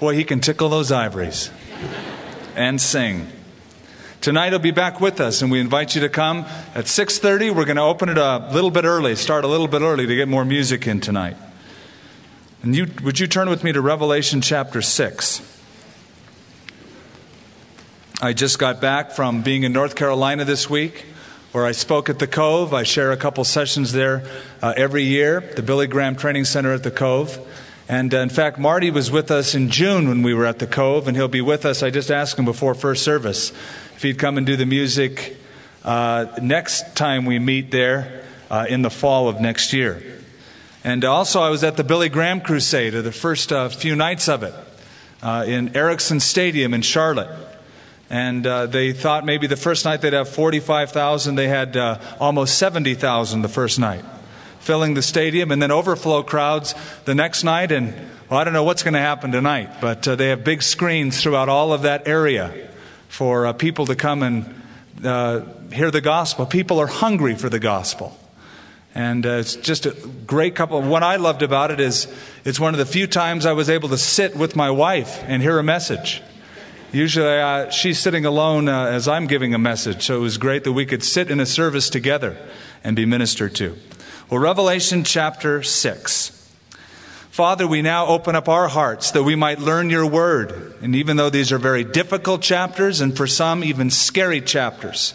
Boy, he can tickle those ivories and sing. Tonight he'll be back with us, and we invite you to come at 6:30. We're going to open it up a little bit early, start a little bit early to get more music in tonight. And you, would you turn with me to Revelation chapter 6? I just got back from being in North Carolina this week, where I spoke at the Cove. I share a couple sessions there uh, every year, the Billy Graham Training Center at the Cove. And uh, in fact, Marty was with us in June when we were at the Cove, and he'll be with us. I just asked him before first service if he'd come and do the music uh, next time we meet there uh, in the fall of next year. And also, I was at the Billy Graham Crusade, or the first uh, few nights of it, uh, in Ericsson Stadium in Charlotte. And uh, they thought maybe the first night they'd have 45,000. They had almost 70,000 the first night, filling the stadium, and then overflow crowds the next night. And well, I don't know what's going to happen tonight, but uh, they have big screens throughout all of that area for uh, people to come and uh, hear the gospel. People are hungry for the gospel. And uh, it's just a great couple. What I loved about it is it's one of the few times I was able to sit with my wife and hear a message. Usually uh, she's sitting alone uh, as I'm giving a message, so it was great that we could sit in a service together and be ministered to. Well, Revelation chapter 6. Father, we now open up our hearts that we might learn your word. And even though these are very difficult chapters, and for some even scary chapters,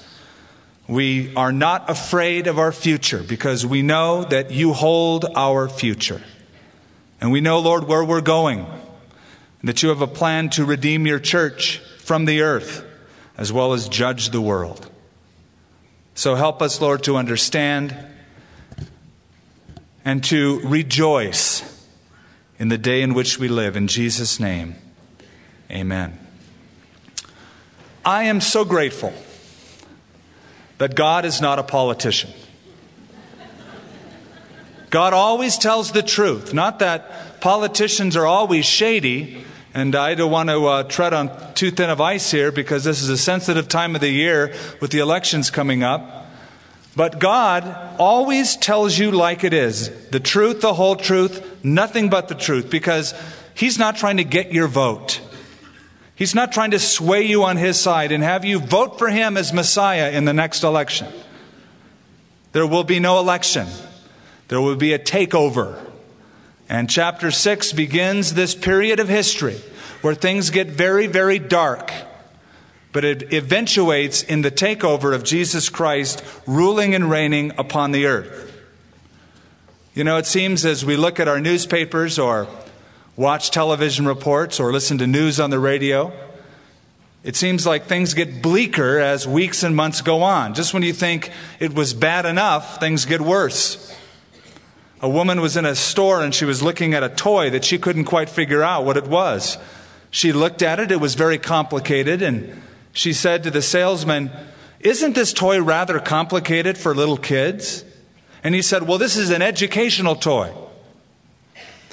we are not afraid of our future because we know that you hold our future. And we know, Lord, where we're going and that you have a plan to redeem your church from the earth as well as judge the world. So help us, Lord, to understand and to rejoice in the day in which we live. In Jesus' name, amen. I am so grateful that God is not a politician. God always tells the truth, not that politicians are always shady, and I don't want to uh, tread on too thin of ice here because this is a sensitive time of the year with the elections coming up. But God always tells you like it is the truth, the whole truth, nothing but the truth because He's not trying to get your vote. He's not trying to sway you on His side and have you vote for Him as Messiah in the next election. There will be no election, there will be a takeover. And chapter 6 begins this period of history where things get very, very dark. But it eventuates in the takeover of Jesus Christ ruling and reigning upon the earth. You know, it seems as we look at our newspapers or watch television reports or listen to news on the radio, it seems like things get bleaker as weeks and months go on. Just when you think it was bad enough, things get worse. A woman was in a store and she was looking at a toy that she couldn't quite figure out what it was. She looked at it, it was very complicated, and she said to the salesman, Isn't this toy rather complicated for little kids? And he said, Well, this is an educational toy.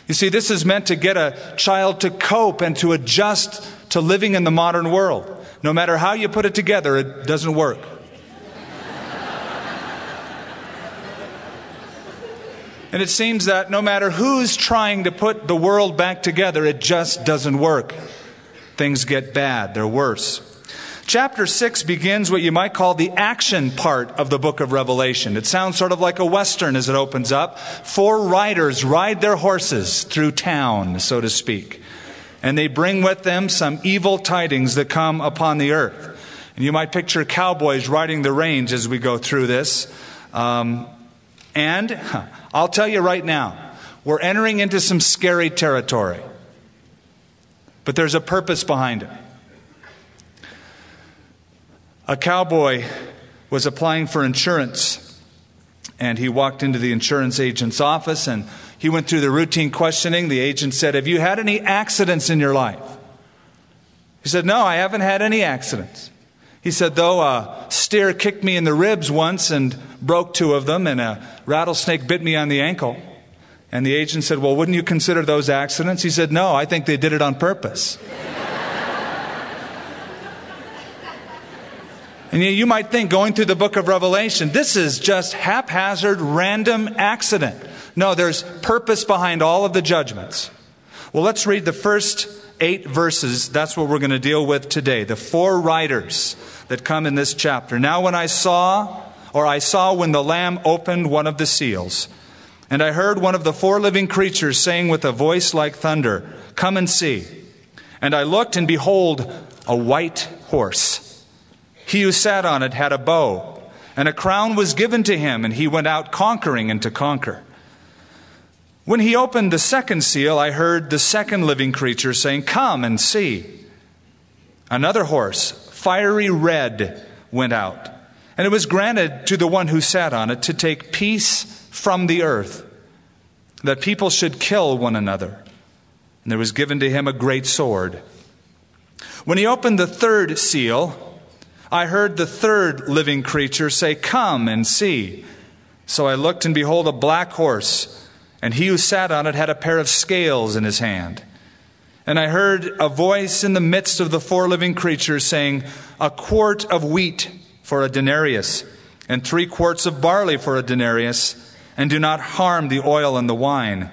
You see, this is meant to get a child to cope and to adjust to living in the modern world. No matter how you put it together, it doesn't work. And it seems that no matter who's trying to put the world back together, it just doesn't work. Things get bad, they're worse. Chapter 6 begins what you might call the action part of the book of Revelation. It sounds sort of like a Western as it opens up. Four riders ride their horses through town, so to speak. And they bring with them some evil tidings that come upon the earth. And you might picture cowboys riding the range as we go through this. Um, and I'll tell you right now, we're entering into some scary territory. But there's a purpose behind it. A cowboy was applying for insurance, and he walked into the insurance agent's office and he went through the routine questioning. The agent said, Have you had any accidents in your life? He said, No, I haven't had any accidents. He said, though a steer kicked me in the ribs once and broke two of them, and a rattlesnake bit me on the ankle. And the agent said, Well, wouldn't you consider those accidents? He said, No, I think they did it on purpose. And you might think, going through the book of Revelation, this is just haphazard, random accident. No, there's purpose behind all of the judgments. Well, let's read the first eight verses. That's what we're going to deal with today. The four riders that come in this chapter. Now, when I saw, or I saw when the Lamb opened one of the seals, and I heard one of the four living creatures saying with a voice like thunder, Come and see. And I looked, and behold, a white horse. He who sat on it had a bow, and a crown was given to him, and he went out conquering and to conquer. When he opened the second seal, I heard the second living creature saying, Come and see. Another horse, fiery red, went out, and it was granted to the one who sat on it to take peace from the earth, that people should kill one another. And there was given to him a great sword. When he opened the third seal, I heard the third living creature say, Come and see. So I looked, and behold, a black horse and he who sat on it had a pair of scales in his hand. And I heard a voice in the midst of the four living creatures saying, A quart of wheat for a denarius, and three quarts of barley for a denarius, and do not harm the oil and the wine.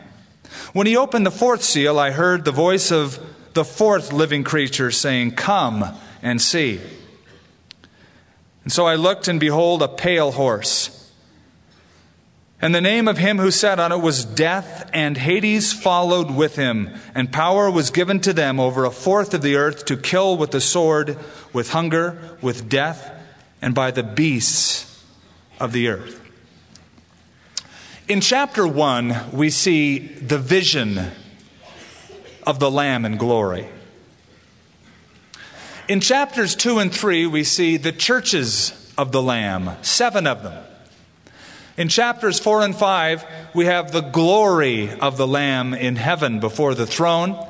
When he opened the fourth seal, I heard the voice of the fourth living creature saying, Come and see. And so I looked, and behold, a pale horse. And the name of him who sat on it was Death, and Hades followed with him. And power was given to them over a fourth of the earth to kill with the sword, with hunger, with death, and by the beasts of the earth. In chapter 1, we see the vision of the Lamb in glory. In chapters 2 and 3, we see the churches of the Lamb, seven of them. In chapters 4 and 5, we have the glory of the Lamb in heaven before the throne.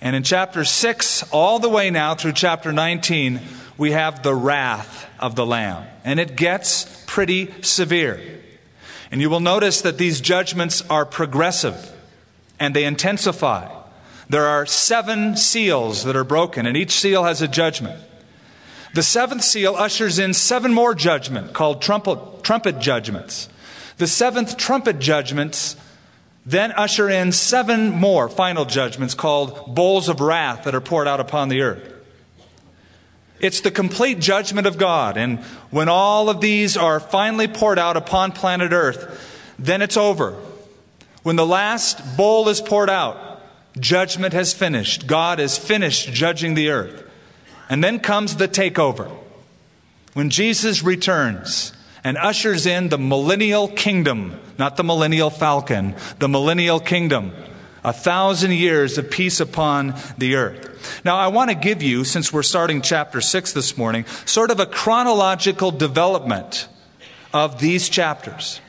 And in chapter 6, all the way now through chapter 19, we have the wrath of the Lamb. And it gets pretty severe. And you will notice that these judgments are progressive and they intensify. There are seven seals that are broken, and each seal has a judgment. The seventh seal ushers in seven more judgment called trumpet, trumpet judgments. The seventh trumpet judgments then usher in seven more final judgments called bowls of wrath that are poured out upon the earth. It's the complete judgment of God. And when all of these are finally poured out upon planet Earth, then it's over. When the last bowl is poured out, judgment has finished. God has finished judging the earth. And then comes the takeover. When Jesus returns, and ushers in the millennial kingdom, not the millennial falcon, the millennial kingdom. A thousand years of peace upon the earth. Now, I want to give you, since we're starting chapter 6 this morning, sort of a chronological development of these chapters.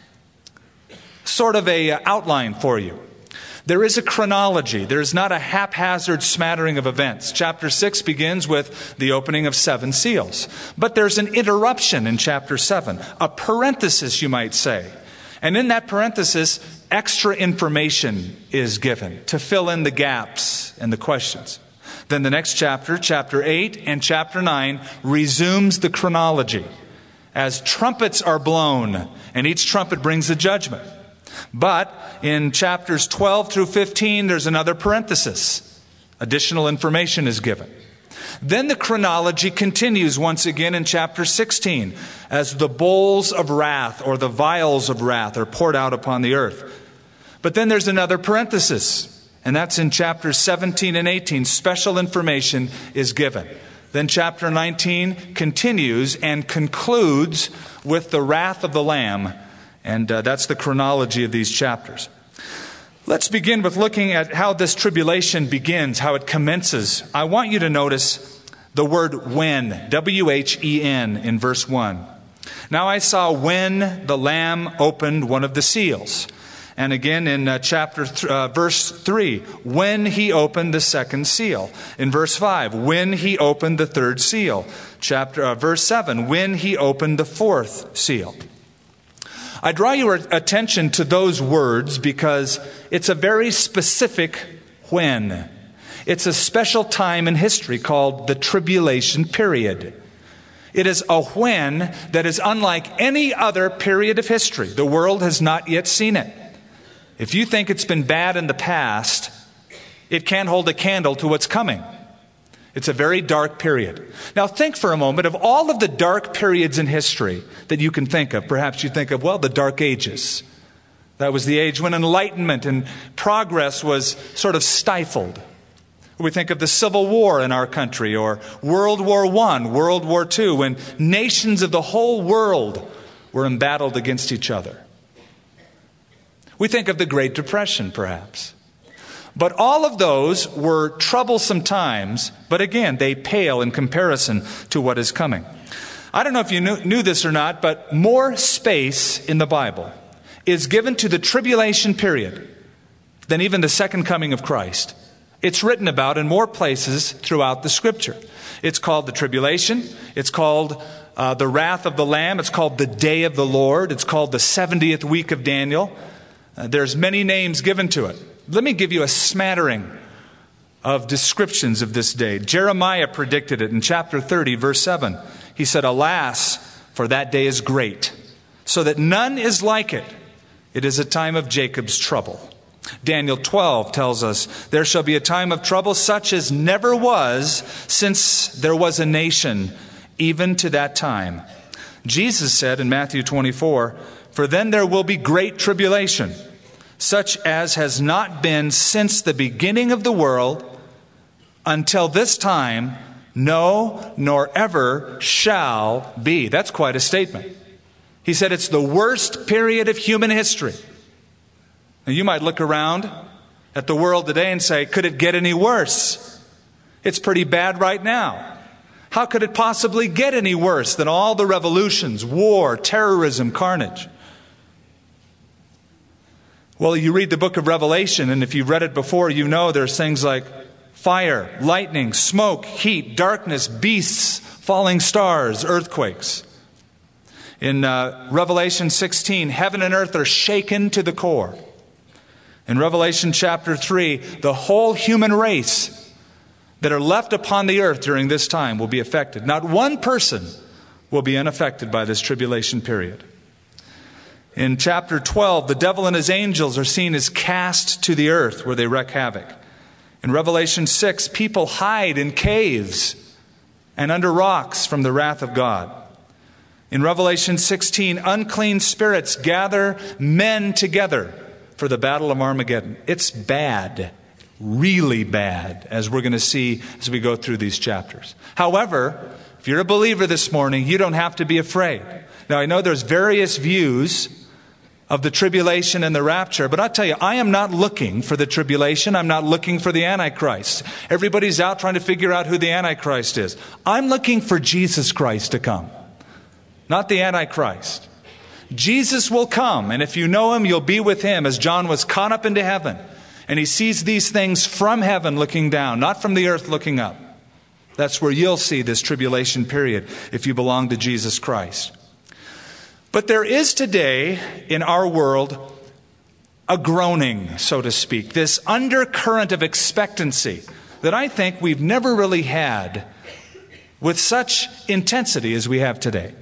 Sort of a outline for you. There is a chronology. There is not a haphazard smattering of events. Chapter 6 begins with the opening of seven seals. But there's an interruption in chapter 7, a parenthesis, you might say. And in that parenthesis, extra information is given to fill in the gaps and the questions. Then the next chapter, chapter 8 and chapter 9, resumes the chronology as trumpets are blown, and each trumpet brings a judgment. But in chapters 12 through 15, there's another parenthesis. Additional information is given. Then the chronology continues once again in chapter 16 as the bowls of wrath or the vials of wrath are poured out upon the earth. But then there's another parenthesis, and that's in chapters 17 and 18. Special information is given. Then chapter 19 continues and concludes with the wrath of the Lamb and uh, that's the chronology of these chapters. Let's begin with looking at how this tribulation begins, how it commences. I want you to notice the word when, W H E N, in verse 1. Now I saw when the Lamb opened one of the seals. And again in uh, chapter th- uh, verse 3, when he opened the second seal. In verse 5, when he opened the third seal. Chapter uh, verse 7, when he opened the fourth seal. I draw your attention to those words because it's a very specific when. It's a special time in history called the tribulation period. It is a when that is unlike any other period of history. The world has not yet seen it. If you think it's been bad in the past, it can't hold a candle to what's coming. It's a very dark period. Now, think for a moment of all of the dark periods in history that you can think of. Perhaps you think of, well, the Dark Ages. That was the age when enlightenment and progress was sort of stifled. We think of the Civil War in our country, or World War I, World War II, when nations of the whole world were embattled against each other. We think of the Great Depression, perhaps. But all of those were troublesome times, but again, they pale in comparison to what is coming. I don't know if you knew, knew, this or not, but more space in the Bible is given to the tribulation period than even the second coming of Christ. It's written about in more places throughout the scripture. It's called the tribulation, it's called uh, the wrath of the Lamb, it's called the day of the Lord, it's called the 70th week of Daniel. Uh, there's many names given to it. Let me give you a smattering of descriptions of this day. Jeremiah predicted it in chapter 30, verse 7. He said, Alas, for that day is great, so that none is like it. It is a time of Jacob's trouble. Daniel 12 tells us, There shall be a time of trouble such as never was since there was a nation, even to that time. Jesus said in Matthew 24, For then there will be great tribulation such as has not been since the beginning of the world until this time, no, nor ever shall be. That's quite a statement. He said it's the worst period of human history. Now, you might look around at the world today and say, could it get any worse? It's pretty bad right now. How could it possibly get any worse than all the revolutions, war, terrorism, carnage? Well, you read the book of Revelation, and if you've read it before, you know there's things like fire, lightning, smoke, heat, darkness, beasts, falling stars, earthquakes. In uh, Revelation 16, heaven and earth are shaken to the core. In Revelation chapter 3, the whole human race that are left upon the earth during this time will be affected. Not one person will be unaffected by this tribulation period. In chapter 12, the devil and his angels are seen as cast to the earth where they wreak havoc. In Revelation 6, people hide in caves and under rocks from the wrath of God. In Revelation 16, unclean spirits gather men together for the battle of Armageddon. It's bad, really bad, as we're going to see as we go through these chapters. However, if you're a believer this morning, you don't have to be afraid. Now, I know there's various views of the tribulation and the rapture. But I tell you, I am not looking for the tribulation. I'm not looking for the Antichrist. Everybody's out trying to figure out who the Antichrist is. I'm looking for Jesus Christ to come, not the Antichrist. Jesus will come, and if you know him, you'll be with him as John was caught up into heaven. And he sees these things from heaven looking down, not from the earth looking up. That's where you'll see this tribulation period if you belong to Jesus Christ. But there is today in our world a groaning, so to speak, this undercurrent of expectancy that I think we've never really had with such intensity as we have today.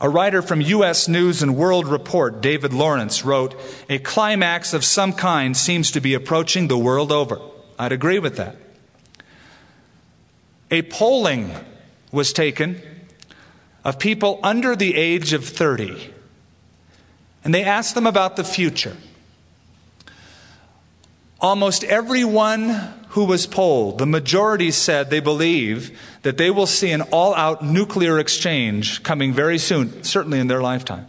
A writer from U.S. News and World Report, David Lawrence, wrote A climax of some kind seems to be approaching the world over. I'd agree with that. A polling was taken of people under the age of 30. And they asked them about the future. Almost everyone who was polled, the majority said they believe that they will see an all out nuclear exchange coming very soon, certainly in their lifetime.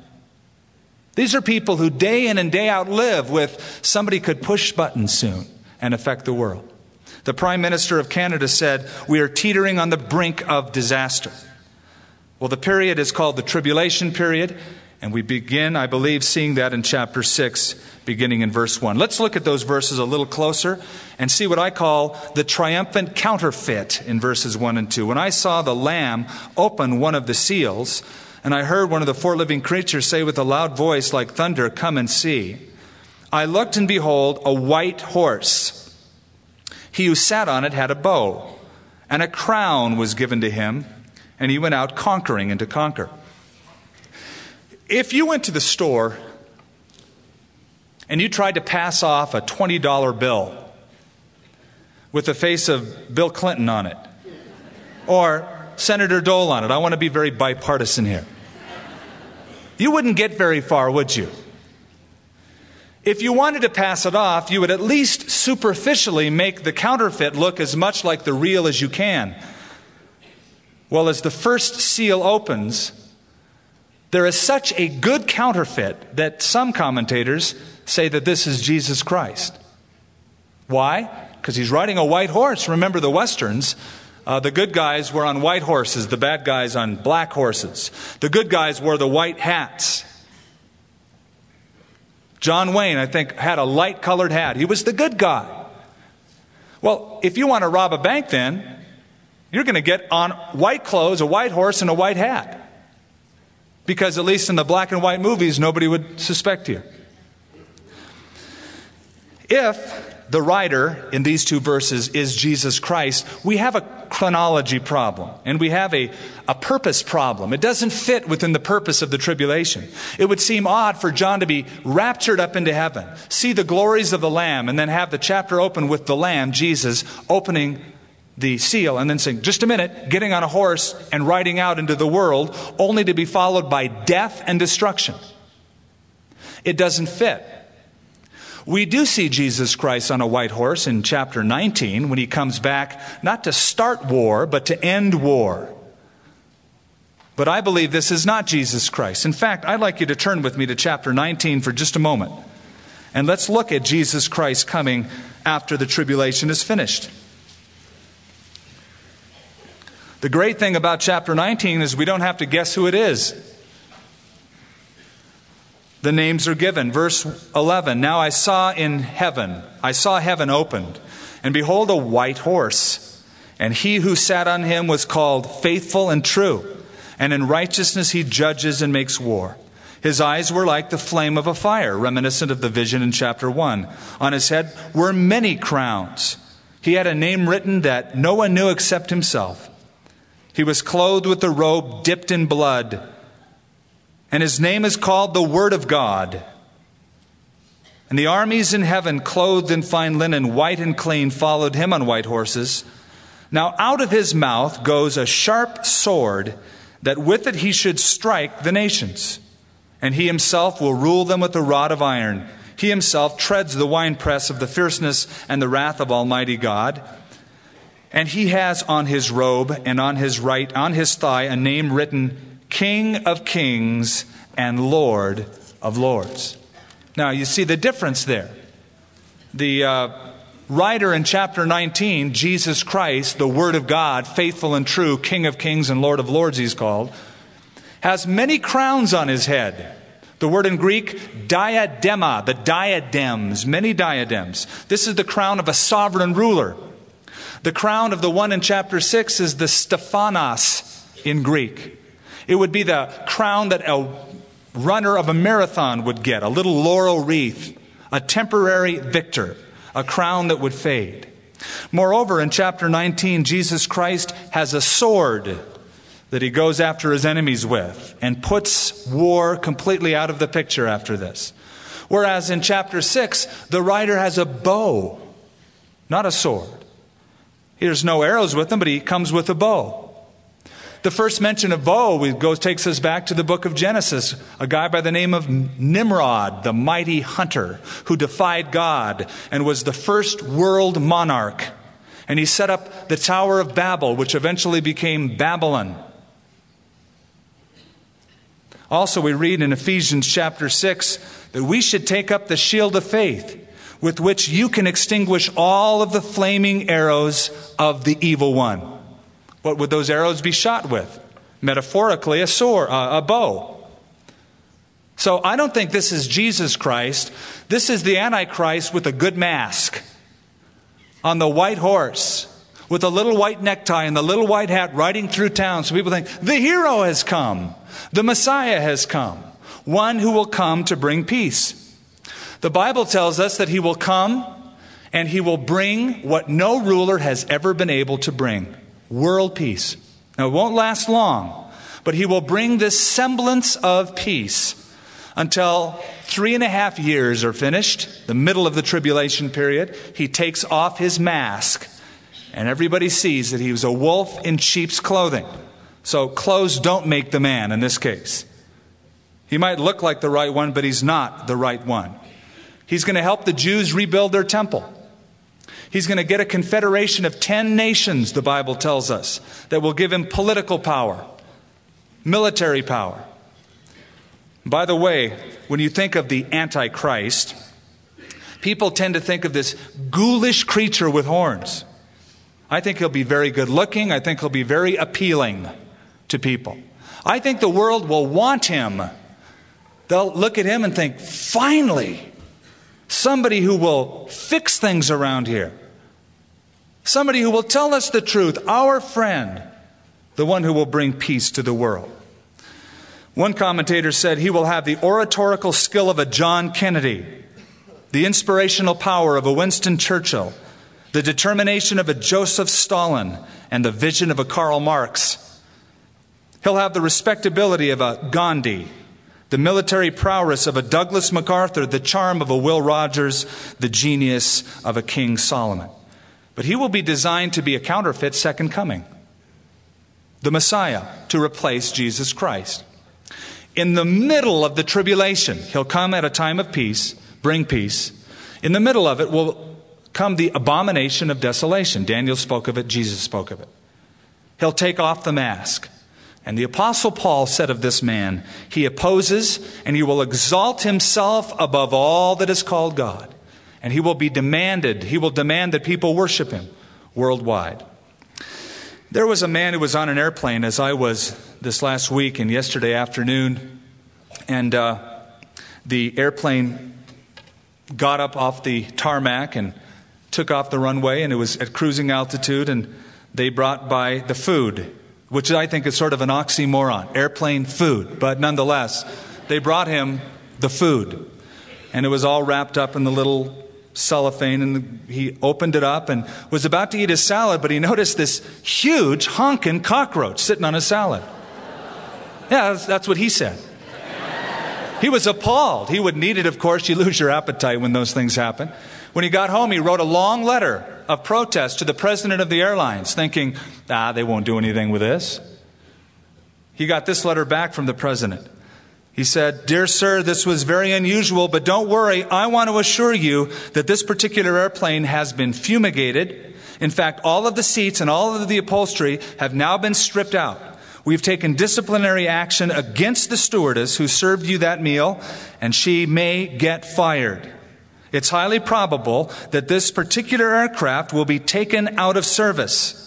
These are people who day in and day out live with somebody could push buttons soon and affect the world. The Prime Minister of Canada said, We are teetering on the brink of disaster. Well, the period is called the tribulation period, and we begin, I believe, seeing that in chapter 6, beginning in verse 1. Let's look at those verses a little closer and see what I call the triumphant counterfeit in verses 1 and 2. When I saw the Lamb open one of the seals, and I heard one of the four living creatures say with a loud voice like thunder, Come and see. I looked, and behold, a white horse. He who sat on it had a bow, and a crown was given to him and he went out conquering and to conquer. If you went to the store and you tried to pass off a $20 bill with the face of Bill Clinton on it or Senator Dole on it. I want to be very bipartisan here. You wouldn't get very far, would you? If you wanted to pass it off, you would at least superficially make the counterfeit look as much like the real as you can. Well, as the first seal opens, there is such a good counterfeit that some commentators say that this is Jesus Christ. Why? Because he's riding a white horse. Remember the Westerns. Uh, the good guys were on white horses, the bad guys on black horses. The good guys wore the white hats. John Wayne, I think, had a light colored hat. He was the good guy. Well, if you want to rob a bank, then you're going to get on white clothes, a white horse, and a white hat. Because at least in the black and white movies, nobody would suspect you. If the writer in these two verses is Jesus Christ, we have a chronology problem and we have a, a purpose problem. It doesn't fit within the purpose of the tribulation. It would seem odd for John to be raptured up into heaven, see the glories of the Lamb, and then have the chapter open with the Lamb, Jesus, opening the seal and then saying, just a minute, getting on a horse and riding out into the world, only to be followed by death and destruction. It doesn't fit. We do see Jesus Christ on a white horse in chapter 19 when he comes back not to start war, but to end war. But I believe this is not Jesus Christ. In fact, I'd like you to turn with me to chapter 19 for just a moment. And let's look at Jesus Christ coming after the tribulation is finished. The great thing about chapter 19 is we don't have to guess who it is the names are given. Verse 11 Now I saw in heaven, I saw heaven opened, and behold, a white horse. And he who sat on him was called faithful and true, and in righteousness he judges and makes war. His eyes were like the flame of a fire, reminiscent of the vision in chapter 1. On his head were many crowns. He had a name written that no one knew except himself. He was clothed with a robe dipped in blood and his name is called the Word of God. And the armies in heaven, clothed in fine linen, white and clean, followed him on white horses. Now out of his mouth goes a sharp sword, that with it he should strike the nations. And he himself will rule them with a rod of iron. He himself treads the winepress of the fierceness and the wrath of Almighty God. And he has on his robe and on his right, on his thigh, a name written King of kings and Lord of lords. Now, you see the difference there. The uh, writer in chapter 19, Jesus Christ, the Word of God, faithful and true, King of kings and Lord of lords, he's called, has many crowns on his head. The word in Greek, diadema, the diadems, many diadems. This is the crown of a sovereign ruler. The crown of the one in chapter 6 is the Stephanos in Greek. It would be the crown that a runner of a marathon would get, a little laurel wreath, a temporary victor, a crown that would fade. Moreover, in chapter 19, Jesus Christ has a sword that he goes after his enemies with and puts war completely out of the picture after this. Whereas in chapter 6, the writer has a bow, not a sword. There's no arrows with him, but he comes with a bow. The first mention of bow takes us back to the book of Genesis, a guy by the name of Nimrod, the mighty hunter who defied God and was the first world monarch. And he set up the Tower of Babel, which eventually became Babylon. Also, we read in Ephesians chapter 6 that we should take up the shield of faith with which you can extinguish all of the flaming arrows of the evil one. What would those arrows be shot with? Metaphorically, a sword, uh, a bow. So I don't think this is Jesus Christ. This is the Antichrist with a good mask on the white horse with a little white necktie and the little white hat riding through town. So people think the hero has come, the Messiah has come, one who will come to bring peace. The Bible tells us that he will come and he will bring what no ruler has ever been able to bring world peace. Now, it won't last long, but he will bring this semblance of peace until three and a half years are finished, the middle of the tribulation period. He takes off his mask and everybody sees that he was a wolf in sheep's clothing. So clothes don't make the man in this case. He might look like the right one, but he's not the right one. He's going to help the Jews rebuild their temple. He's going to get a confederation of 10 nations, the Bible tells us, that will give him political power, military power. By the way, when you think of the Antichrist, people tend to think of this ghoulish creature with horns. I think he'll be very good looking. I think he'll be very appealing to people. I think the world will want him. They'll look at him and think, finally, somebody who will fix things around here. Somebody who will tell us the truth, our friend, the one who will bring peace to the world. One commentator said he will have the oratorical skill of a John Kennedy, the inspirational power of a Winston Churchill, the determination of a Joseph Stalin, and the vision of a Karl Marx. He'll have the respectability of a Gandhi, the military prowess of a Douglas MacArthur, the charm of a Will Rogers, the genius of a King Solomon. But he will be designed to be a counterfeit second coming, the Messiah to replace Jesus Christ. In the middle of the tribulation, he'll come at a time of peace, bring peace. In the middle of it will come the abomination of desolation. Daniel spoke of it, Jesus spoke of it. He'll take off the mask. And the Apostle Paul said of this man, He opposes and he will exalt himself above all that is called God. And he will be demanded, he will demand that people worship him worldwide. There was a man who was on an airplane as I was this last week and yesterday afternoon, and uh, the airplane got up off the tarmac and took off the runway, and it was at cruising altitude, and they brought by the food which I think is sort of an oxymoron airplane food. But nonetheless, they brought him the food. And it was all wrapped up in the little cellophane. And he opened it up and was about to eat his salad, but he noticed this huge honking cockroach sitting on his salad. Yeah, that's, that's what he said. He was appalled. He would need it, of course. You lose your appetite when those things happen. When he got home, he wrote a long letter of protest to the president of the airlines, thinking, ah, they won't do anything with this. He got this letter back from the president. He said, Dear sir, this was very unusual, but don't worry. I want to assure you that this particular airplane has been fumigated. In fact, all of the seats and all of the upholstery have now been stripped out. We've taken disciplinary action against the stewardess who served you that meal, and she may get fired. It's highly probable that this particular aircraft will be taken out of service.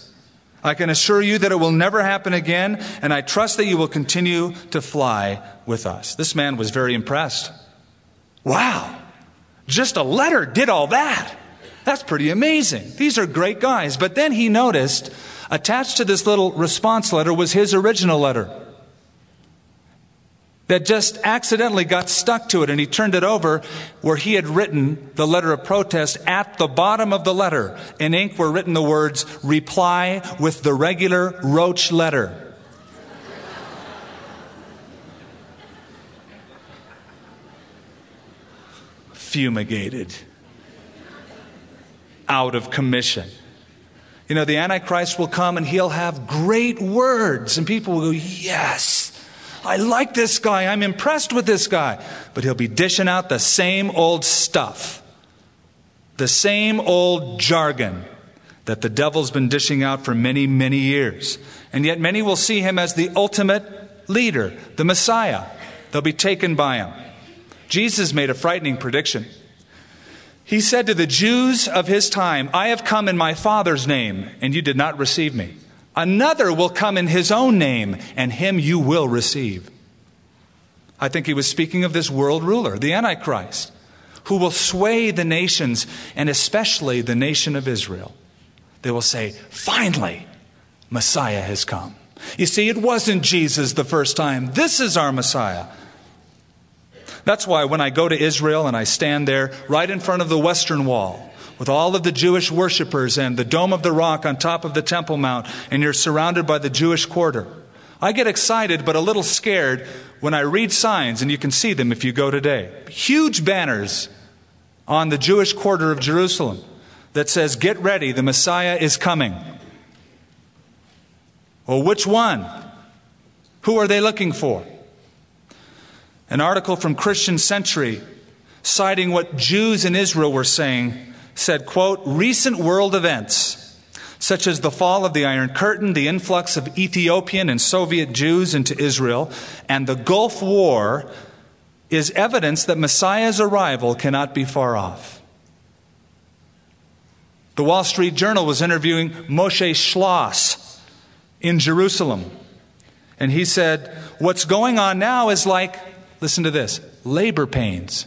I can assure you that it will never happen again, and I trust that you will continue to fly with us. This man was very impressed. Wow, just a letter did all that. That's pretty amazing. These are great guys. But then he noticed attached to this little response letter was his original letter that just accidentally got stuck to it and he turned it over where he had written the letter of protest. At the bottom of the letter, in ink, were written the words, reply with the regular roach letter. Fumigated. Out of commission. You know, the Antichrist will come and he'll have great words, and people will go, Yes, I like this guy. I'm impressed with this guy. But he'll be dishing out the same old stuff, the same old jargon that the devil's been dishing out for many, many years. And yet many will see him as the ultimate leader, the Messiah. They'll be taken by him. Jesus made a frightening prediction. He said to the Jews of his time, I have come in my Father's name, and you did not receive me. Another will come in his own name, and him you will receive. I think he was speaking of this world ruler, the Antichrist, who will sway the nations, and especially the nation of Israel. They will say, Finally, Messiah has come. You see, it wasn't Jesus the first time. This is our Messiah. That's why when I go to Israel and I stand there right in front of the Western Wall, with all of the Jewish worshippers and the Dome of the Rock on top of the Temple Mount, and you're surrounded by the Jewish quarter. I get excited but a little scared when I read signs, and you can see them if you go today. Huge banners on the Jewish quarter of Jerusalem that says, Get ready, the Messiah is coming. Well, which one? Who are they looking for? An article from Christian Century citing what Jews in Israel were saying said, quote, recent world events such as the fall of the Iron Curtain, the influx of Ethiopian and Soviet Jews into Israel, and the Gulf War is evidence that Messiah's arrival cannot be far off. The Wall Street Journal was interviewing Moshe Schloss in Jerusalem. And he said, What's going on now is like, listen to this, labor pains.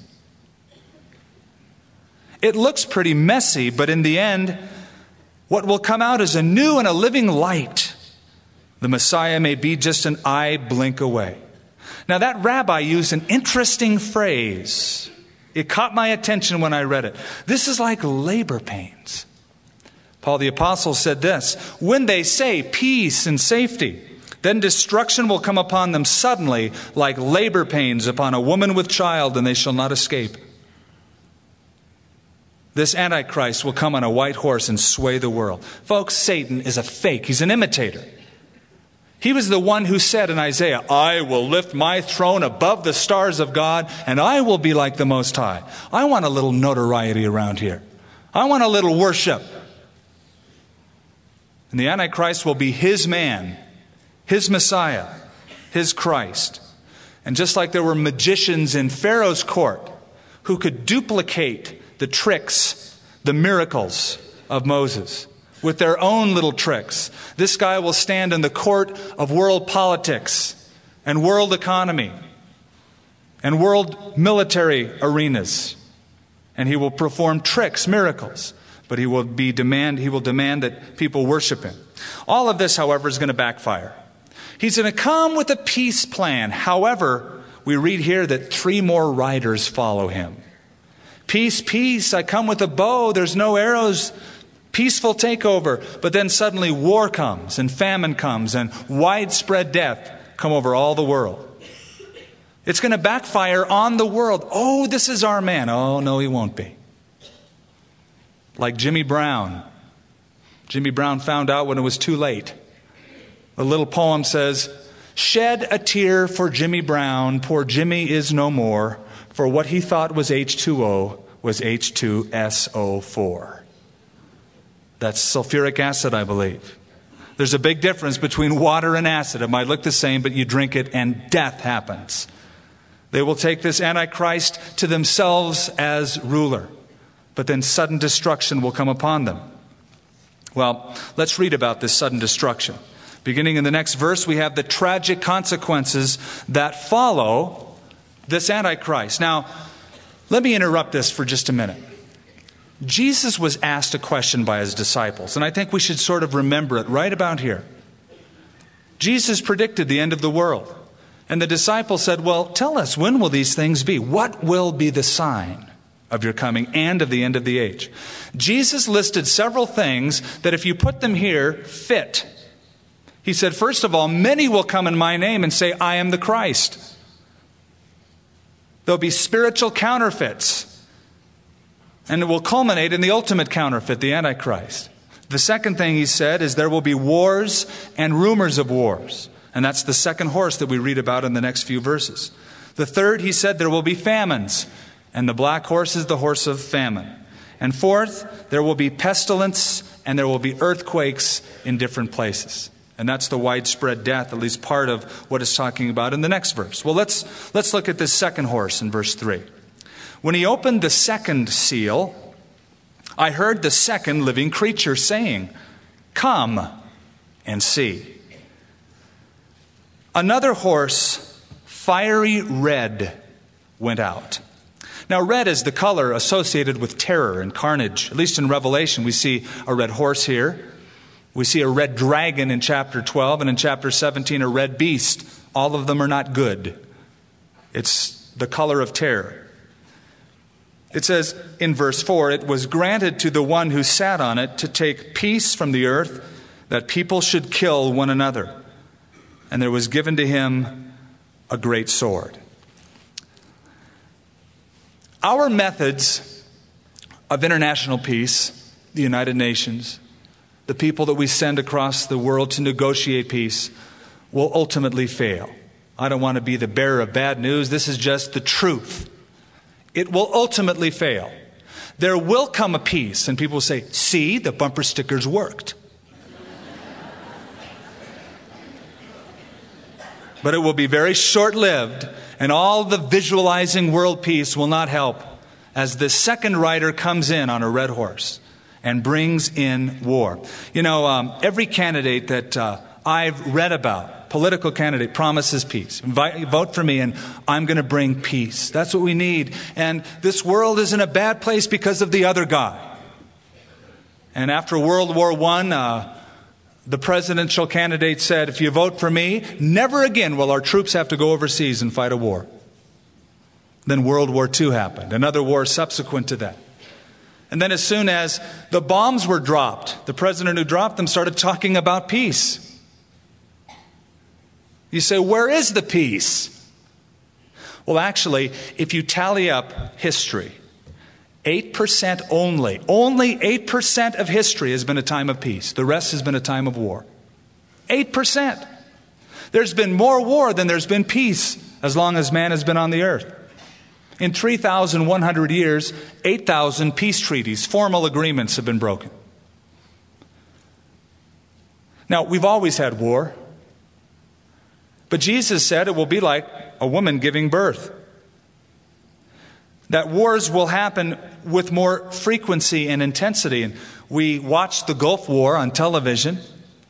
It looks pretty messy, but in the end, what will come out is a new and a living light. The Messiah may be just an eye blink away. Now, that rabbi used an interesting phrase. It caught my attention when I read it. This is like labor pains. Paul the Apostle said this When they say peace and safety, then destruction will come upon them suddenly, like labor pains upon a woman with child, and they shall not escape. This Antichrist will come on a white horse and sway the world. Folks, Satan is a fake, he's an imitator. He was the one who said in Isaiah, I will lift my throne above the stars of God, and I will be like the Most High. I want a little notoriety around here. I want a little worship. And the Antichrist will be his man, his Messiah, his Christ. And just like there were magicians in Pharaoh's court who could duplicate the tricks, the miracles of Moses with their own little tricks. This guy will stand in the court of world politics and world economy and world military arenas. And he will perform tricks, miracles, but he will be demand he will demand that people worship him. All of this, however, is going to backfire. He's going to come with a peace plan. However, we read here that three more riders follow him. Peace, peace, I come with a bow, there's no arrows, peaceful takeover. But then suddenly war comes, and famine comes, and widespread death come over all the world. It's going to backfire on the world. Oh, this is our man. Oh, no, he won't be. Like Jimmy Brown. Jimmy Brown found out when it was too late. A little poem says, Shed a tear for Jimmy Brown, poor Jimmy is no more for what he thought was H2O was H2SO4. That's sulfuric acid, I believe. There's a big difference between water and acid. It might look the same, but you drink it and death happens. They will take this Antichrist to themselves as ruler, but then sudden destruction will come upon them. Well, let's read about this sudden destruction. Beginning in the next verse, we have the tragic consequences that follow this Antichrist. Now, let me interrupt this for just a minute. Jesus was asked a question by his disciples, and I think we should sort of remember it right about here. Jesus predicted the end of the world. And the disciples said, Well, tell us, when will these things be? What will be the sign of your coming and of the end of the age? Jesus listed several things that, if you put them here, fit. He said, First of all, many will come in my name and say, I am the Christ. There'll be spiritual counterfeits. And it will culminate in the ultimate counterfeit, the Antichrist. The second thing he said is there will be wars and rumors of wars. And that's the second horse that we read about in the next few verses. The third, he said there will be famines. And the black horse is the horse of famine. And fourth, there will be pestilence and there will be earthquakes in different places. And that's the widespread death, at least part of what it's talking about in the next verse. Well, let's, let's look at this second horse in verse 3. When he opened the second seal, I heard the second living creature saying, Come and see. Another horse, fiery red, went out. Now, red is the color associated with terror and carnage. At least in Revelation, we see a red horse here. We see a red dragon in chapter 12, and in chapter 17, a red beast. All of them are not good. It's the color of terror. It says in verse 4 it was granted to the one who sat on it to take peace from the earth, that people should kill one another. And there was given to him a great sword. Our methods of international peace the United Nations, the people that we send across the world to negotiate peace, will ultimately fail. I don't want to be the bearer of bad news. This is just the truth. It will ultimately fail. There will come a peace, and people will say, See, the bumper stickers worked. but it will be very short lived, and all the visualizing world peace will not help as the second rider comes in on a red horse and brings in war. You know, um, every candidate that uh, I've read about, political candidate, promises peace. Invite, vote for me, and I'm going to bring peace. That's what we need. And this world is in a bad place because of the other guy. And after World War I, uh, the presidential candidate said, If you vote for me, never again will our troops have to go overseas and fight a war. Then World War II happened, another war subsequent to that. And then, as soon as the bombs were dropped, the president who dropped them started talking about peace. You say, Where is the peace? Well, actually, if you tally up history, 8% only, only 8% of history has been a time of peace. The rest has been a time of war. 8%. There's been more war than there's been peace as long as man has been on the earth. In 3,100 years, 8,000 peace treaties, formal agreements have been broken. Now, we've always had war. But Jesus said it will be like a woman giving birth. That wars will happen with more frequency and intensity. And we watched the Gulf War on television.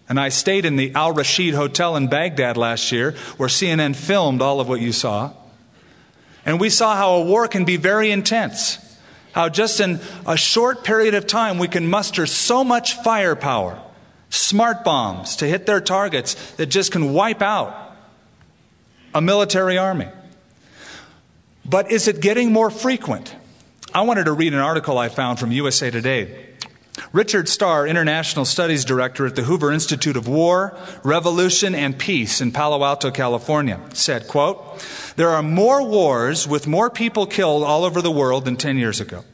And I stayed in the Al Rashid Hotel in Baghdad last year, where CNN filmed all of what you saw. And we saw how a war can be very intense. How just in a short period of time we can muster so much firepower, smart bombs to hit their targets that just can wipe out a military army. But is it getting more frequent? I wanted to read an article I found from USA Today. Richard Staar, International Studies Director at the Hoover Institute of War, Revolution, and Peace in Palo Alto, California, said, quote, There are more wars with more people killed all over the world than 10 years ago.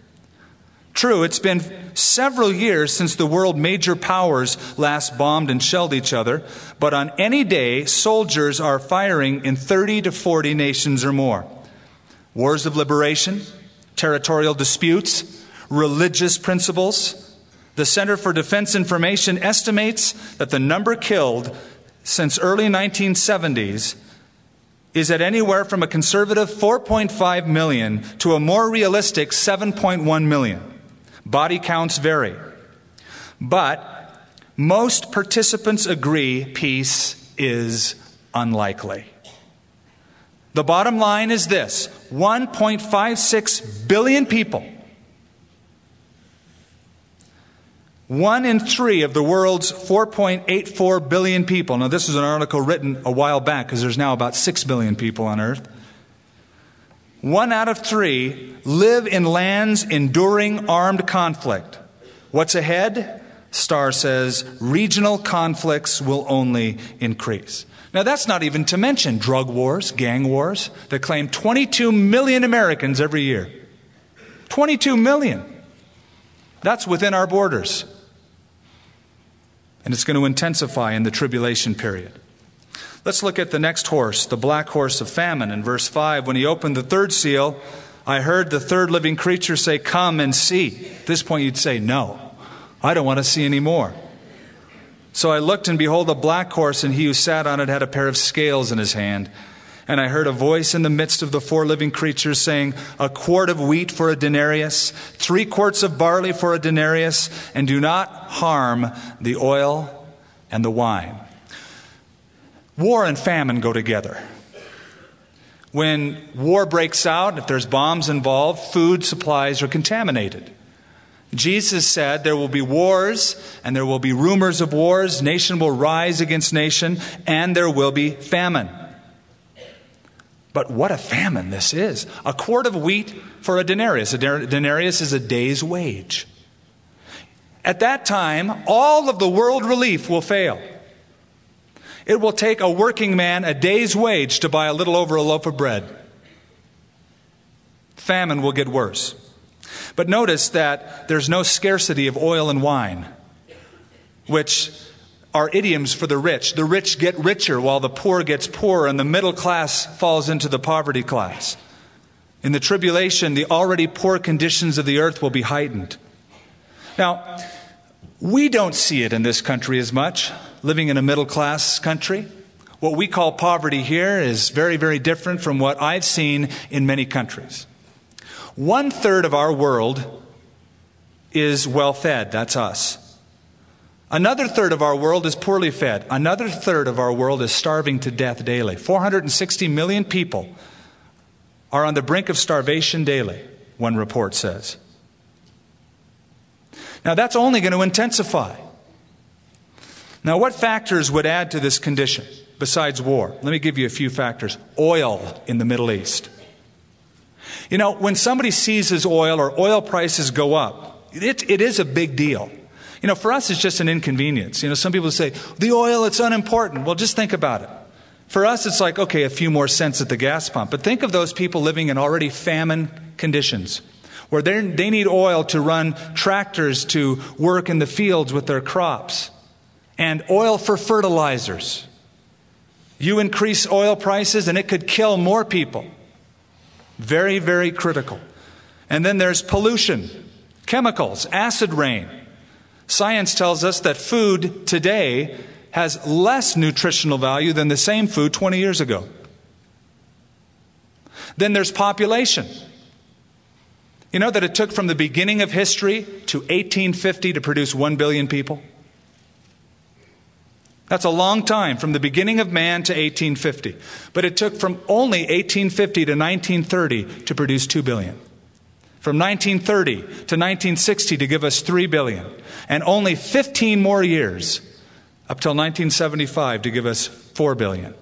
True, it's been several years since the world major powers last bombed and shelled each other, but on any day, soldiers are firing in 30 to 40 nations or more. Wars of liberation, territorial disputes, religious principles, the Center for Defense Information estimates that the number killed since early 1970s is at anywhere from a conservative 4.5 million to a more realistic 7.1 million. Body counts vary. But most participants agree peace is unlikely. The bottom line is this 1.56 billion people One in three of the world's 4.84 billion people, now this is an article written a while back because there's now about 6 billion people on earth. One out of three live in lands enduring armed conflict. What's ahead? Staar says regional conflicts will only increase. Now, that's not even to mention drug wars, gang wars that claim 22 million Americans every year. 22 million. That's within our borders and it's going to intensify in the tribulation period. Let's look at the next horse, the black horse of famine, in verse 5. When he opened the third seal, I heard the third living creature say, Come and see. At this point, you'd say, No, I don't want to see any more. So I looked, and behold, a black horse, and he who sat on it had a pair of scales in his hand. And I heard a voice in the midst of the four living creatures saying, A quart of wheat for a denarius, three quarts of barley for a denarius, and do not harm the oil and the wine. War and famine go together. When war breaks out, if there's bombs involved, food supplies are contaminated. Jesus said there will be wars and there will be rumors of wars. Nation will rise against nation and there will be famine. But what a famine this is. A quart of wheat for a denarius. A denarius is a day's wage. At that time, all of the world relief will fail. It will take a working man a day's wage to buy a little over a loaf of bread. Famine will get worse. But notice that there's no scarcity of oil and wine, which are idioms for the rich. The rich get richer while the poor gets poorer, and the middle class falls into the poverty class. In the tribulation, the already poor conditions of the earth will be heightened. Now, we don't see it in this country as much, living in a middle class country. What we call poverty here is very, very different from what I've seen in many countries. One third of our world is well fed, that's us. Another third of our world is poorly fed. Another third of our world is starving to death daily. 460 million people are on the brink of starvation daily, one report says. Now, that's only going to intensify. Now, what factors would add to this condition besides war? Let me give you a few factors. Oil in the Middle East. You know, when somebody seizes oil or oil prices go up, it, it is a big deal. You know, for us, it's just an inconvenience. You know, some people say, the oil, it's unimportant. Well, just think about it. For us, it's like, okay, a few more cents at the gas pump. But think of those people living in already famine conditions where they need oil to run tractors to work in the fields with their crops and oil for fertilizers. You increase oil prices and it could kill more people. Very, very critical. And then there's pollution, chemicals, acid rain. Science tells us that food today has less nutritional value than the same food 20 years ago. Then there's population. You know that it took from the beginning of history to 1850 to produce 1 billion people? That's a long time from the beginning of man to 1850. But it took from only 1850 to 1930 to produce 2 billion. From 1930 to 1960 to give us 3 billion. And only 15 more years up till 1975 to give us 4 billion.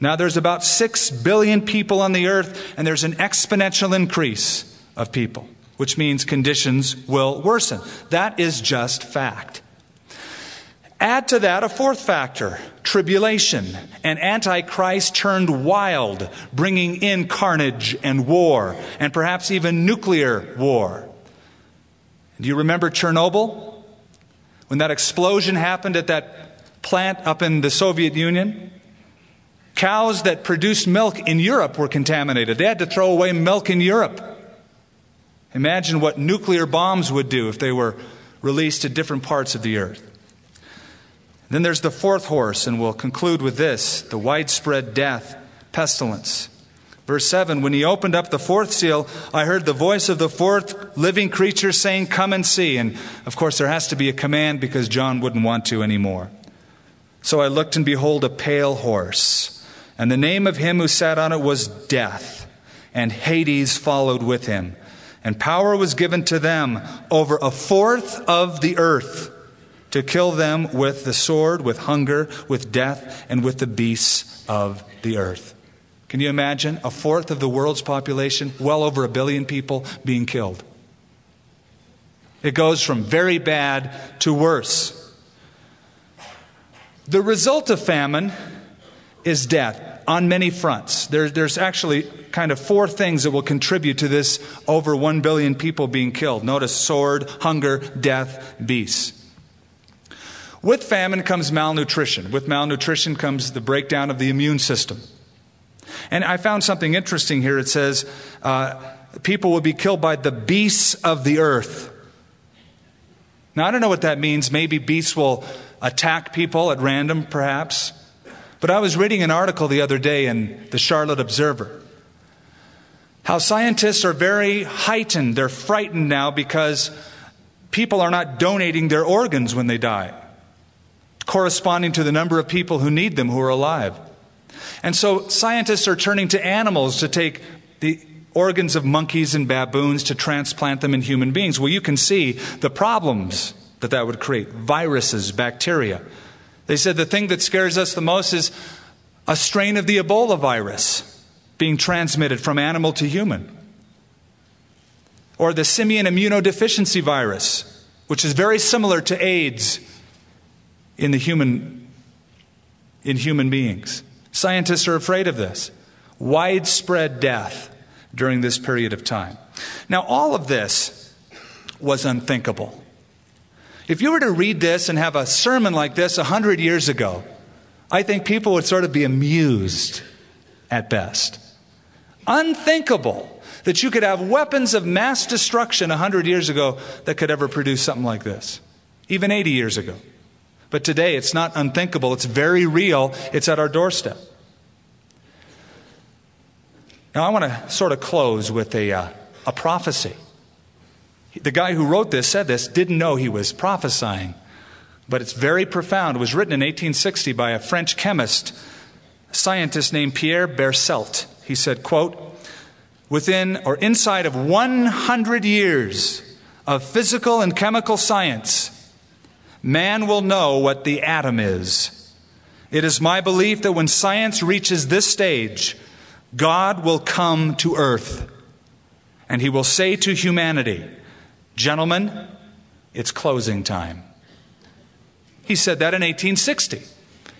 Now there's about 6 billion people on the earth, and there's an exponential increase of people, which means conditions will worsen. That is just fact. Add to that a fourth factor tribulation. And Antichrist turned wild, bringing in carnage and war, and perhaps even nuclear war. Do you remember Chernobyl? When that explosion happened at that plant up in the Soviet Union? Cows that produced milk in Europe were contaminated. They had to throw away milk in Europe. Imagine what nuclear bombs would do if they were released to different parts of the earth. Then there's the fourth horse, and we'll conclude with this the widespread death, pestilence. Verse 7 When he opened up the fourth seal, I heard the voice of the fourth living creature saying, Come and see. And of course, there has to be a command because John wouldn't want to anymore. So I looked, and behold, a pale horse. And the name of him who sat on it was Death, and Hades followed with him. And power was given to them over a fourth of the earth to kill them with the sword, with hunger, with death, and with the beasts of the earth. Can you imagine a fourth of the world's population, well over a billion people, being killed? It goes from very bad to worse. The result of famine is death on many fronts. There, there's actually kind of four things that will contribute to this over 1 billion people being killed. Notice sword, hunger, death, beasts. With famine comes malnutrition. With malnutrition comes the breakdown of the immune system. And I found something interesting here. It says uh, people will be killed by the beasts of the earth. Now, I don't know what that means. Maybe beasts will attack people at random, perhaps. But I was reading an article the other day in the Charlotte Observer how scientists are very heightened. They're frightened now because people are not donating their organs when they die corresponding to the number of people who need them who are alive. And so scientists are turning to animals to take the organs of monkeys and baboons to transplant them in human beings. Well, you can see the problems that that would create viruses, bacteria. They said the thing that scares us the most is a strain of the Ebola virus being transmitted from animal to human, or the simian immunodeficiency virus, which is very similar to AIDS in the human in human beings. Scientists are afraid of this. Widespread death during this period of time. Now all of this was unthinkable. If you were to read this and have a sermon like this a hundred years ago, I think people would sort of be amused at best. Unthinkable that you could have weapons of mass destruction a hundred years ago that could ever produce something like this, even 80 years ago. But today it's not unthinkable, it's very real, it's at our doorstep. Now, I want to sort of close with a, uh, a prophecy. The guy who wrote this, said this, didn't know he was prophesying, but it's very profound. It was written in 1860 by a French chemist, scientist named Pierre Berthelot. He said, quote, within or inside of 100 years of physical and chemical science, man will know what the atom is. It is my belief that when science reaches this stage, God will come to earth and he will say to humanity, Gentlemen, it's closing time. He said that in 1860.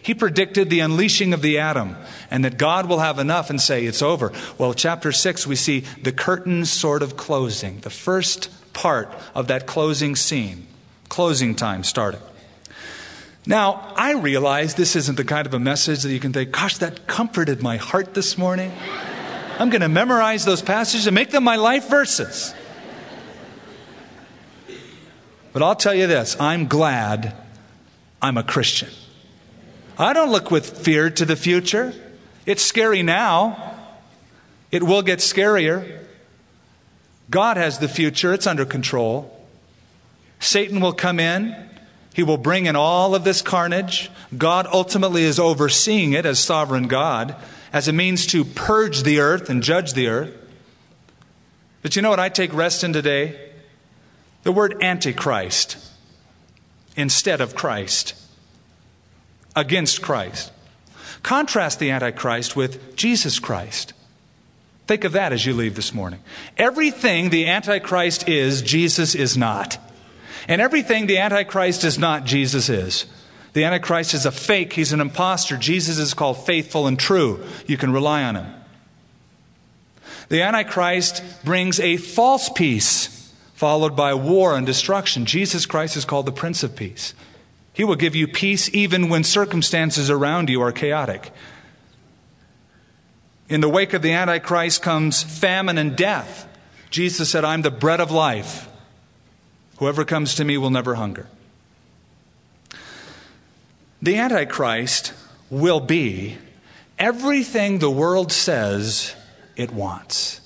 He predicted the unleashing of the atom and that God will have enough and say, It's over. Well, chapter 6, we see the curtain sort of closing, the first part of that closing scene, closing time starting. Now, I realize this isn't the kind of a message that you can think, gosh, that comforted my heart this morning. I'm going to memorize those passages and make them my life verses. But I'll tell you this I'm glad I'm a Christian. I don't look with fear to the future. It's scary now, it will get scarier. God has the future, it's under control. Satan will come in, he will bring in all of this carnage. God ultimately is overseeing it as sovereign God, as a means to purge the earth and judge the earth. But you know what I take rest in today? The word Antichrist instead of Christ, against Christ. Contrast the Antichrist with Jesus Christ. Think of that as you leave this morning. Everything the Antichrist is, Jesus is not. And everything the Antichrist is not, Jesus is. The Antichrist is a fake, he's an impostor. Jesus is called faithful and true. You can rely on him. The Antichrist brings a false peace, followed by war and destruction. Jesus Christ is called the Prince of Peace. He will give you peace even when circumstances around you are chaotic. In the wake of the Antichrist comes famine and death. Jesus said, I'm the bread of life. Whoever comes to me will never hunger. The Antichrist will be everything the world says it wants.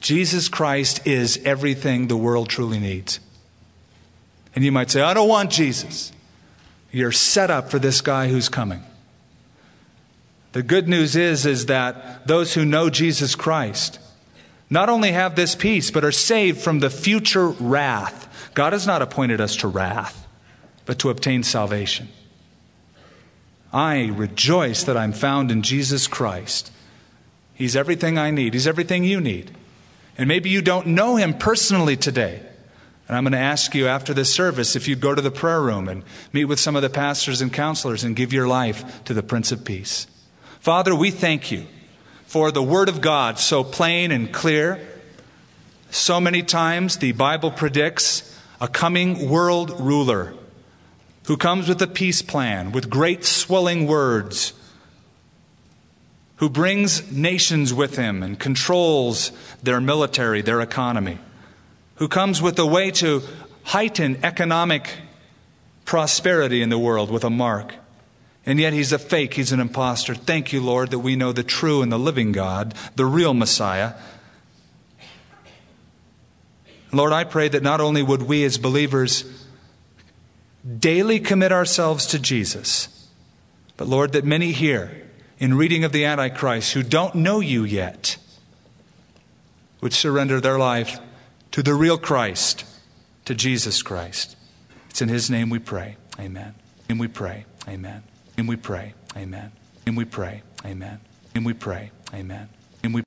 Jesus Christ is everything the world truly needs. And you might say, I don't want Jesus. You're set up for this guy who's coming. The good news is, is that those who know Jesus Christ not only have this peace, but are saved from the future wrath God has not appointed us to wrath, but to obtain salvation. I rejoice that I'm found in Jesus Christ. He's everything I need, He's everything you need. And maybe you don't know Him personally today. And I'm going to ask you after this service if you'd go to the prayer room and meet with some of the pastors and counselors and give your life to the Prince of Peace. Father, we thank you for the Word of God so plain and clear. So many times the Bible predicts a coming world ruler who comes with a peace plan, with great swelling words, who brings nations with him and controls their military, their economy, who comes with a way to heighten economic prosperity in the world with a mark. And yet he's a fake, he's an impostor. Thank you, Lord, that we know the true and the living God, the real Messiah, Lord, I pray that not only would we as believers daily commit ourselves to Jesus, but Lord, that many here in reading of the Antichrist who don't know you yet would surrender their life to the real Christ, to Jesus Christ. It's in His name we pray. Amen. And we pray. Amen. And we pray. Amen. And we pray. Amen. And we pray. Amen.